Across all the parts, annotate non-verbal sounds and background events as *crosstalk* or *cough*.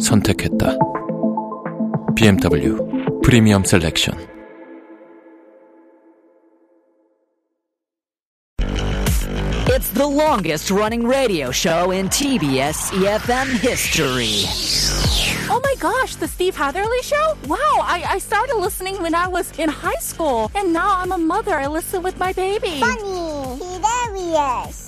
선택했다. BMW 프리미엄 셀렉션. It's the longest running radio show in TBS EFM history. Oh my gosh, the Steve Hatherley show? Wow, I, I started listening when I was in high school, and now I'm a mother. I listen with my baby. funny, hilarious,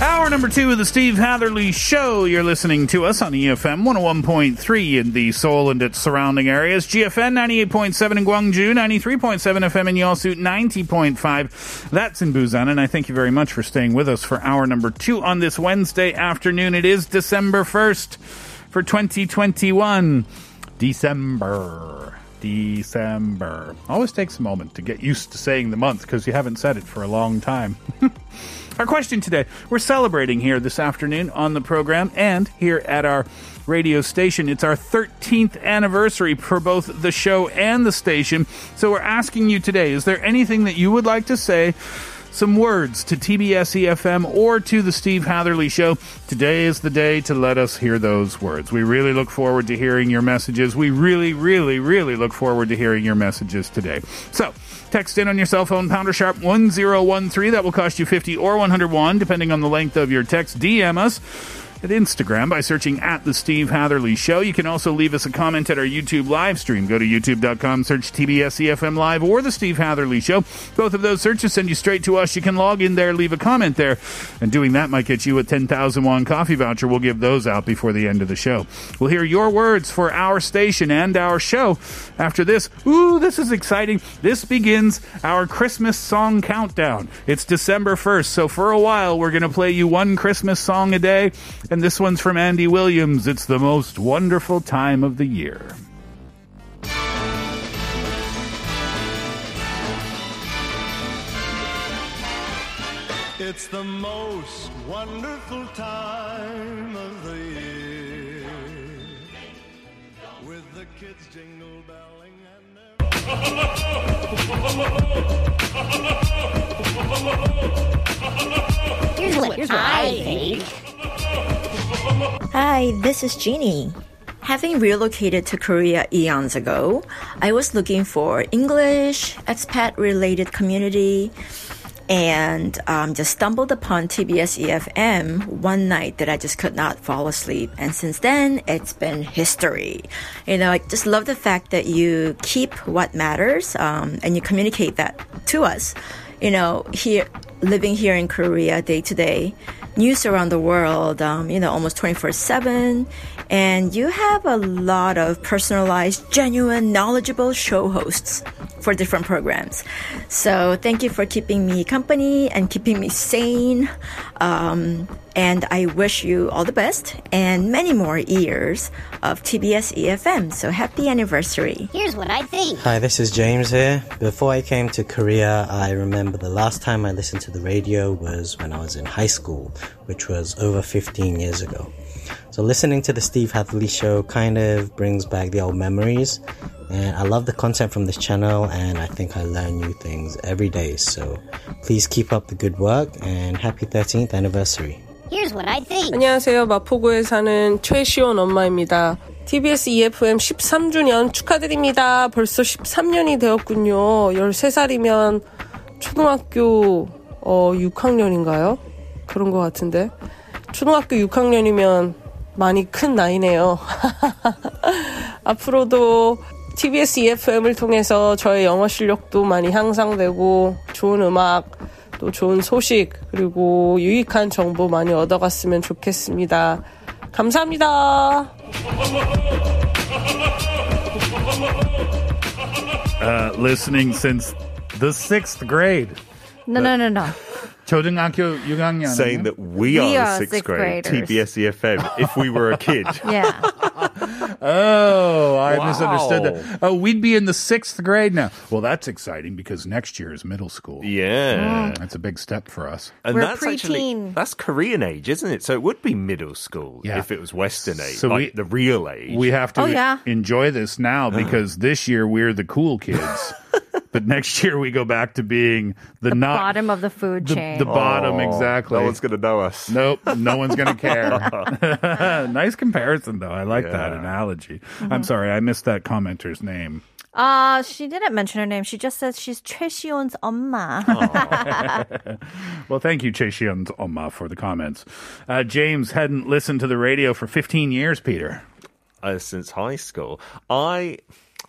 Hour number two of the Steve Hatherley Show. You're listening to us on EFM 101.3 in the Seoul and its surrounding areas. GFN 98.7 in Gwangju, 93.7 FM in Yosu, 90.5. That's in Busan. And I thank you very much for staying with us for hour number two on this Wednesday afternoon. It is December 1st for 2021. December. December. Always takes a moment to get used to saying the month because you haven't said it for a long time. *laughs* Our question today we're celebrating here this afternoon on the program and here at our radio station. It's our 13th anniversary for both the show and the station. So we're asking you today is there anything that you would like to say? Some words to TBS EFM or to the Steve Hatherley Show. Today is the day to let us hear those words. We really look forward to hearing your messages. We really, really, really look forward to hearing your messages today. So, Text in on your cell phone, pounder sharp 1013. That will cost you 50 or 101, depending on the length of your text. DM us at Instagram by searching at The Steve Hatherley Show. You can also leave us a comment at our YouTube live stream. Go to youtube.com, search TBS EFM Live or The Steve Hatherley Show. Both of those searches send you straight to us. You can log in there, leave a comment there, and doing that might get you a 10,000 won coffee voucher. We'll give those out before the end of the show. We'll hear your words for our station and our show after this. Ooh, this is exciting. This begins our Christmas song countdown. It's December 1st, so for a while we're going to play you one Christmas song a day, and this one's from Andy Williams. It's the most wonderful time of the year. It's the most wonderful time of the year. With the kids jingle belling and Here's what, here's what I think. Hi, this is Jeannie. Having relocated to Korea eons ago, I was looking for English, expat related community, and um, just stumbled upon TBS EFM one night that I just could not fall asleep. And since then, it's been history. You know, I just love the fact that you keep what matters um, and you communicate that to us. You know, here, living here in Korea day to day, news around the world, um, you know, almost 24 7. And you have a lot of personalized, genuine, knowledgeable show hosts for different programs. So thank you for keeping me company and keeping me sane. Um, and I wish you all the best and many more years of TBS EFM. So happy anniversary. Here's what I think. Hi, this is James here. Before I came to Korea, I remember the last time I listened to the radio was when I was in high school, which was over 15 years ago. So listening to the Steve Hadley show kind of brings back the old memories. And I love the content from this channel and I think I learn new things every day. So please keep up the good work and happy 13th anniversary. Here's what I think. 안녕하세요. 마포구에 사는 최시원 엄마입니다. TBS EFM 13주년 축하드립니다. 벌써 13년이 되었군요. 13살이면 초등학교 어, 6학년인가요? 그런 것 같은데. 초등학교 6학년이면 많이 큰 나이네요. *laughs* 앞으로도 TBS EFM을 통해서 저의 영어 실력도 많이 향상되고 좋은 음악, 또 좋은 소식, 그리고 유익한 정보 많이 얻어갔으면 좋겠습니다. 감사합니다. Uh, listening since the sixth grade. No, no, no, no. 초등학교 6학년. Saying that we, We are, are the sixth sixth grade. TBS EFM if we were a kid. Yeah. Oh, I Wow. misunderstood that. Oh, we'd be in the sixth grade now. Well, that's exciting because next year is middle school. Yeah. That's a big step for us. And We're that's actually preteen. that's Korean age, isn't it? So it would be middle school Yeah. if it was Western age, So like we- the real age. We have to Oh, yeah. enjoy this now uh-huh. because this year we're the cool kids. *laughs* but next year we go back to being the, The not bottom of the food the, chain. the bottom Oh, exactly. No one's gonna know us. Nope, no one's going to care. *laughs* nice *laughs* comparison, though. I like that Yeah. analogy. Mm-hmm. I'm sorry, I missed that commenter's name. Uh, she didn't mention her name. She just says she's 최시온's 엄마. *laughs* Well, thank you, Cheishion's Oma, for the comments. Uh, James hadn't listened to the radio for 15 years, Peter. uh, since high school. I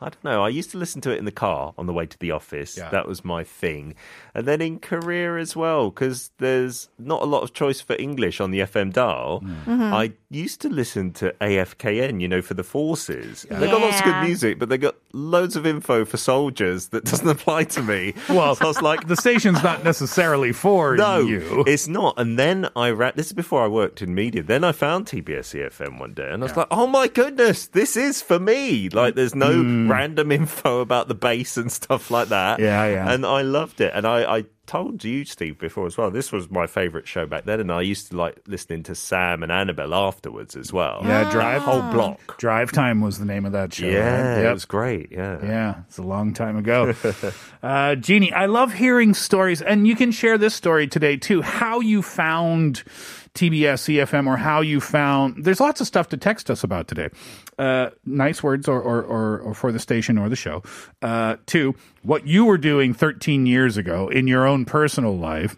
I don't know. I used to listen to it in the car on the way to the office. Yeah. That was my thing. And then in Korea as well, because there's not a lot of choice for English on the FM dial. Mm. Mm-hmm. Mm-hmm. I used to listen to AFKN, you know, for the forces. They've got lots of good music, but they got loads of info for soldiers that doesn't *laughs* apply to me. Well, so I was like, the station's not necessarily for *laughs* no, you. it's not. And then I ra- this is before I worked in media. Then I found TBS EFM E one day, and I was like, "Oh my goodness, this is for me!" Like, there's no mm. Random info about the bass and stuff like that. Yeah, yeah. And I loved it. And I, I told you, Steve, before as well. This was my favorite show back then, and I used to like listening to Sam and Annabelle afterwards as well. Yeah, Drive whole block. Drive Time was the name of that show. Yeah, right? it was great. Yeah. Yeah, it's a long time ago. *laughs* uh, Jeannie, I love hearing stories, and you can share this story today too. How you found TBS EFM, or how you found. There's lots of stuff to text us about today. Uh, nice words or, or, or, or for the station or the show. Uh, two, what you were doing 13 years ago in your own personal life.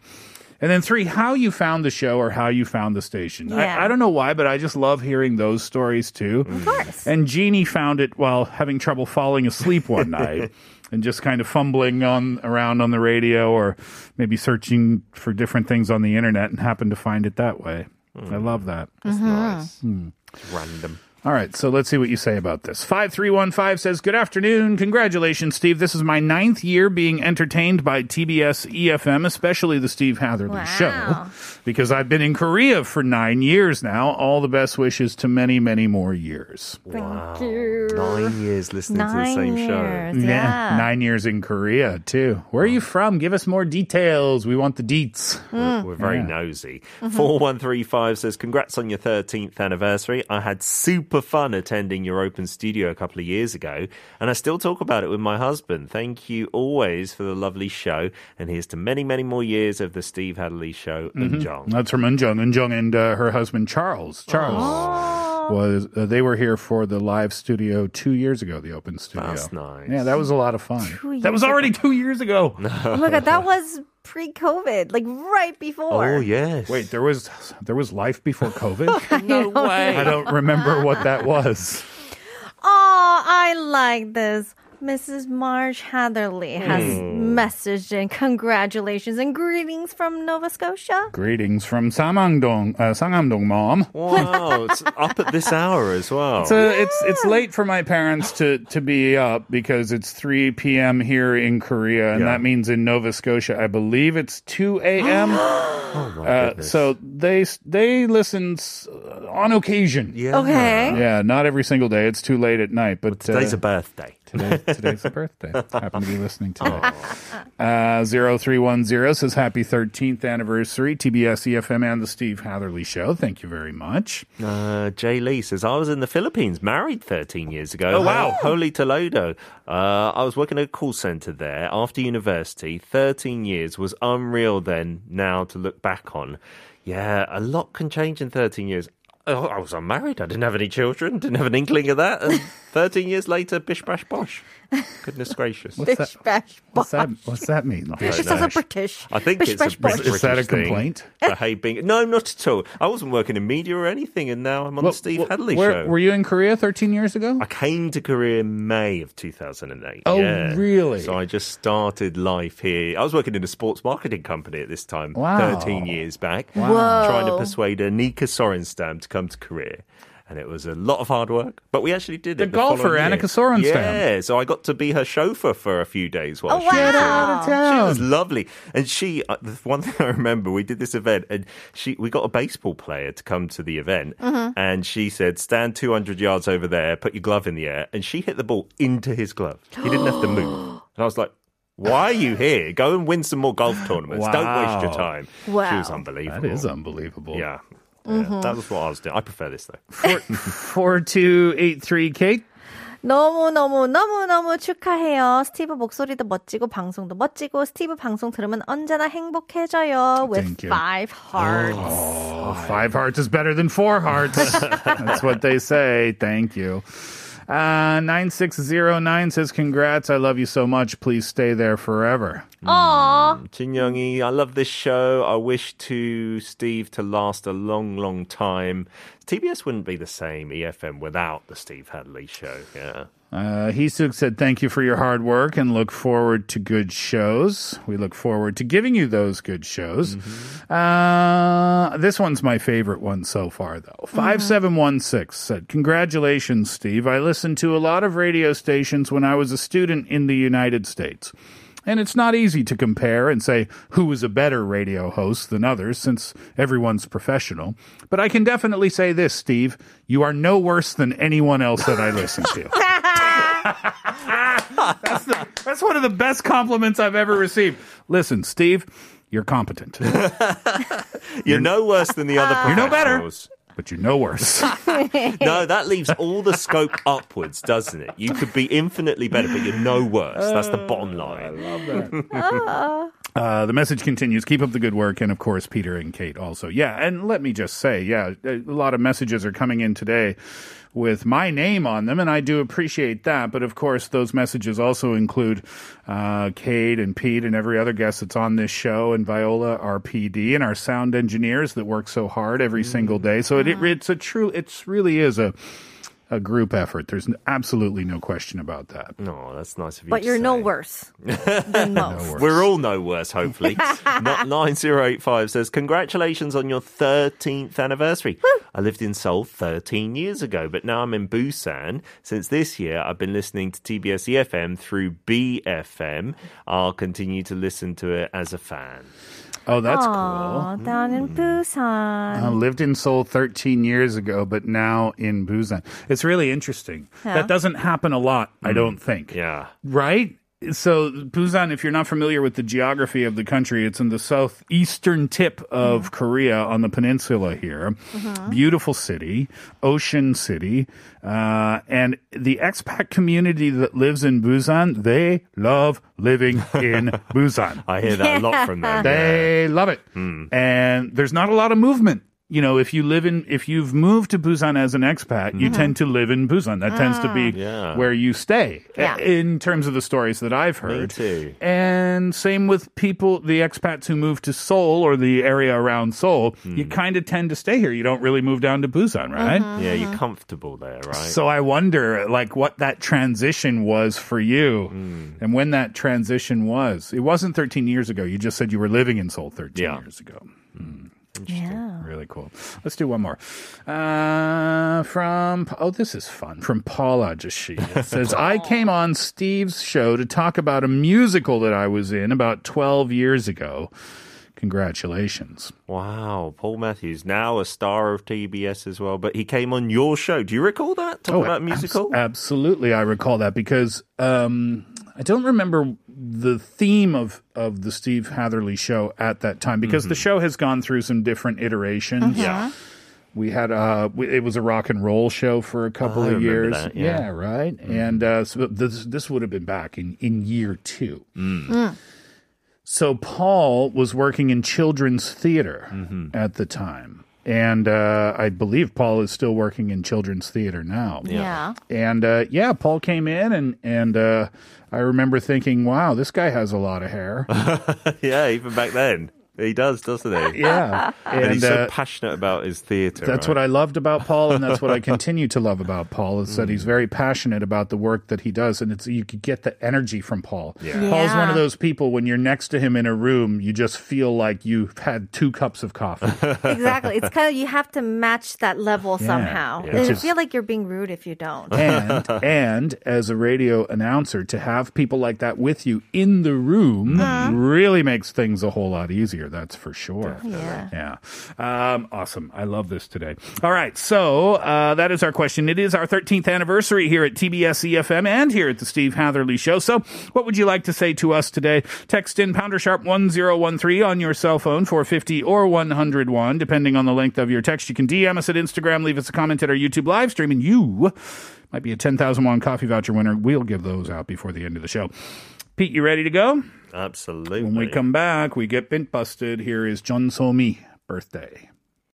And then three, how you found the show or how you found the station. Yeah. I, I don't know why, but I just love hearing those stories too. Of course. And Jeannie found it while having trouble falling asleep one *laughs* night and just kind of fumbling on around on the radio or maybe searching for different things on the internet and happened to find it that way. I love that. That's nice. Hmm. It's random. All right, so let's see what you say about this. 5315 says, Good afternoon. Congratulations, Steve. This is my ninth year being entertained by TBS EFM, especially the Steve Hatherley Wow. Show, because I've been in Korea for nine years now. All the best wishes to many, many more years. wow. you. Nine years listening to the same years. show. Yeah. Nine years in Korea, too. Where are you from? Give us more details. We want the deets. We're, we're mm. very Yeah. nosy. Mm-hmm. 4135 says, Congrats on your 13th anniversary. I had super fun attending your open studio a couple of years ago, and I still talk about it with my husband. Thank you always for the lovely show, and here's to many, many more years of the Steve Hatherley Show and John. That's from Unjung. Unjung and uh, her husband, Charles. Charles. Was uh, they were here for the live studio two years ago, the open studio. That's nice. Yeah, that was a lot of fun. Two That was years already two years ago. *laughs* Oh my god, that was pre-COVID, like right before. Oh, yes. Wait, there was there was life before COVID. *laughs* no way. I don't remember what that was. *laughs* Oh, I like this. Mrs. Marge Hatherley has Hmm. messaged in congratulations and greetings from Nova Scotia. Greetings from Samangdong, uh, Sangamdong, mom. Wow, it's up at this hour as well. So it's it's late for my parents to, to be up because it's 3 p.m. here in Korea, and Yeah. that means in Nova Scotia, I believe it's 2 a.m. *gasps* oh, my Uh, goodness. so they they listen s- on occasion. yeah. Okay. Yeah, not every single day. It's too late at night. But Today's uh, a birthday. Today, today's a *laughs* birthday. Happen to be listening today. Uh, 0310 says happy 13th anniversary, TBS EFM and the Steve Hatherley Show. Thank you very much. Uh, Jay Lee says, I was in the Philippines, married 13 years ago. Oh, wow. Holy Toledo. Uh, I was working at a call center there after university. 13 years was unreal then, now to look back on. Yeah, a lot can change in 13 years. Oh, I was unmarried. I didn't have any children. Didn't have an inkling of that. And *laughs* 13 years later, bish bash bosh. *laughs* Goodness gracious. What's that? bash, What's that? What's that mean? I don't She's know. also British. I think Bish, it's bash, a. British Is that a complaint? The hey being no, not at all. I wasn't working in media or anything, and now I'm on Well, the Steve well, Hatherley where- show. Were you in Korea 13 years ago? I came to Korea in May of 2008. Oh, yeah. really? So I just started life here. I was working in a sports marketing company at this time, Wow. 13 years back, Wow. trying to persuade Annika Sorenstam to come to Korea. And it was a lot of hard work, but we actually did The it. golfer, following year. Annika Sorenstam. Yeah, so I got to be her chauffeur for a few days while Oh, she was wow. here. Get out of She was lovely, and she. Uh, the one *laughs* thing I remember, we did this event, and she we got a baseball player to come to the event, Mm-hmm. and she said, "Stand 200 yards over there, put your glove in the air," and she hit the ball into his glove. He didn't have to *gasps* move, and I was like. Why are you here? Go and win some more golf tournaments. Don't waste your time. Wow. time. She was unbelievable. That is unbelievable. Yeah. Yeah, Mm-hmm. That was what I was doing. I prefer this though. 4283 *laughs* Kate. 너무 너무 너무 너무 축하해요. 스티브 목소리도 멋지고 방송도 멋지고 스티브 방송 들으면 언제나 행복해져요. With Thank you. five hearts. Oh, five hearts is better than four hearts. *laughs* That's what they say. Thank you. Uh, 9609 says, Congrats. I love you so much. Please stay there forever. Aw. Jin Youngie, I love this show. I wish to Steve to last a long, long time. TBS wouldn't be the same EFM without the Steve Hatherley show. Yeah. Uh, Hisuk said, Thank you for your hard work and look forward to good shows. We look forward to giving you those good shows. Uh, this one's my favorite one so far, though. 5716 said, Congratulations, Steve. I listened to a lot of radio stations when I was a student in the United States. And it's not easy to compare and say who is a better radio host than others since everyone's professional. But I can definitely say this, Steve. You are no worse than anyone else that I listen to. *laughs* that's, the, that's one of the best compliments I've ever received. Listen, Steve, you're competent. *laughs* You're no worse than the other person. You're no better. professionals. but you're no worse. *laughs* no, that leaves all the scope upwards, doesn't it? You could be infinitely better, but you're no worse. That's the bottom line. I love that. Uh, the message continues. Keep up the good work, and of course, Peter and Kate also. Yeah, and let me just say, yeah, a lot of messages are coming in today with my name on them, and I do appreciate that. But of course, those messages also include uh, Kate and Pete and every other guest that's on this show, and Viola, our PD, and our sound engineers that work so hard every single day. So it, it, it's a true, it's really is a a group effort. There's absolutely no question about that. No, that's nice of you. But to you're say. *laughs* no worse than most. We're all no worse, hopefully. *laughs* Not 9085 says, Congratulations on your 13th anniversary. I lived in Seoul 13 years ago, but now I'm in Busan. Since this year, I've been listening to TBS EFM through BFM. I'll continue to listen to it as a fan. Oh, that's Aw, cool. down in mm. Busan. I lived in Seoul 13 years ago, but now in Busan. It's really interesting. Yeah. That doesn't happen a lot, I mm. don't think. Yeah. Right? So, Busan, if you're not familiar with the geography of the country, it's in the southeastern tip of Korea on the peninsula here. Beautiful city, ocean city. Uh, and the expat community that lives in Busan, they love living in *laughs* Busan. I hear that a lot from them. They love it. And there's not a lot of movement. You know, if you live in, if you've moved to Busan as an expat, you mm-hmm. tend to live in Busan. That tends to be ah. Yeah. where you stay. Yeah. In terms of the stories that I've Me heard. too. And same with people, the expats who move to Seoul or the area around Seoul, you hmm. kind of tend to stay here. You don't really move down to Busan, right? Mm-hmm. Yeah, you're comfortable there, right? So I wonder, like, what that transition was for you, hmm. and when that transition was. It wasn't 13 years ago. You just said you were living in Seoul 13 Yeah. years ago. Hmm. Yeah. Really cool. Let's do one more. Uh, from oh, this is fun. From Paula Jashi. It *laughs* says I came on Steve's show to talk about a musical that I was in about 12 years ago. Congratulations. Wow, Paul Matthews, now a star of TBS as well, but he came on your show. Do you recall that? Talk about musical? Oh, abs- absolutely, I recall that because um, I don't remember the theme of, of the Steve Hatherley show at that time because the show has gone through some different iterations. Yeah. We had uh, it was a rock and roll show for a couple I of years. that, yeah. right. And uh, so this this would have been back in in year two. So Paul was working in children's theater Mm-hmm. at the time. And uh, I believe Paul is still working in children's theater now. Yeah. And uh, yeah, Paul came in and and uh, I remember thinking, wow, this guy has a lot of hair. *laughs* yeah, even back then. He does, doesn't he? *laughs* Yeah. *laughs* And, he's And, so uh, passionate about his theatre. That's what I loved about Paul, and that's what I *laughs* continue to love about Paul. Is that Mm. he's very passionate about the work that he does, and it's you could get the energy from Paul. Yeah. Paul's one of those people when you're next to him in a room, you just feel like you've had two cups of coffee. Exactly. It's kind of you have to match that level Yeah. somehow. Yeah. And It's feel like you're being rude if you don't. and and as a radio announcer, to have people like that with you in the room Uh-huh. really makes things a whole lot easier. That's for sure. Yeah. Yeah. Um, awesome. I love this today. All right. So uh, that is our question. It is our 13th anniversary here at TBS EFM and here at the Steve Hatherley Show. So what would you like to say to us today? Text in pounder sharp 1013 on your cell phone for 50 or 101, depending on the length of your text. You can DM us at Instagram, leave us a comment at our YouTube live stream, and you might be a 10,000 won coffee voucher winner. We'll give those out before the end of the show. Pete, you ready to go? Absolutely. When we come back, we get bint busted. Here is John Somi birthday.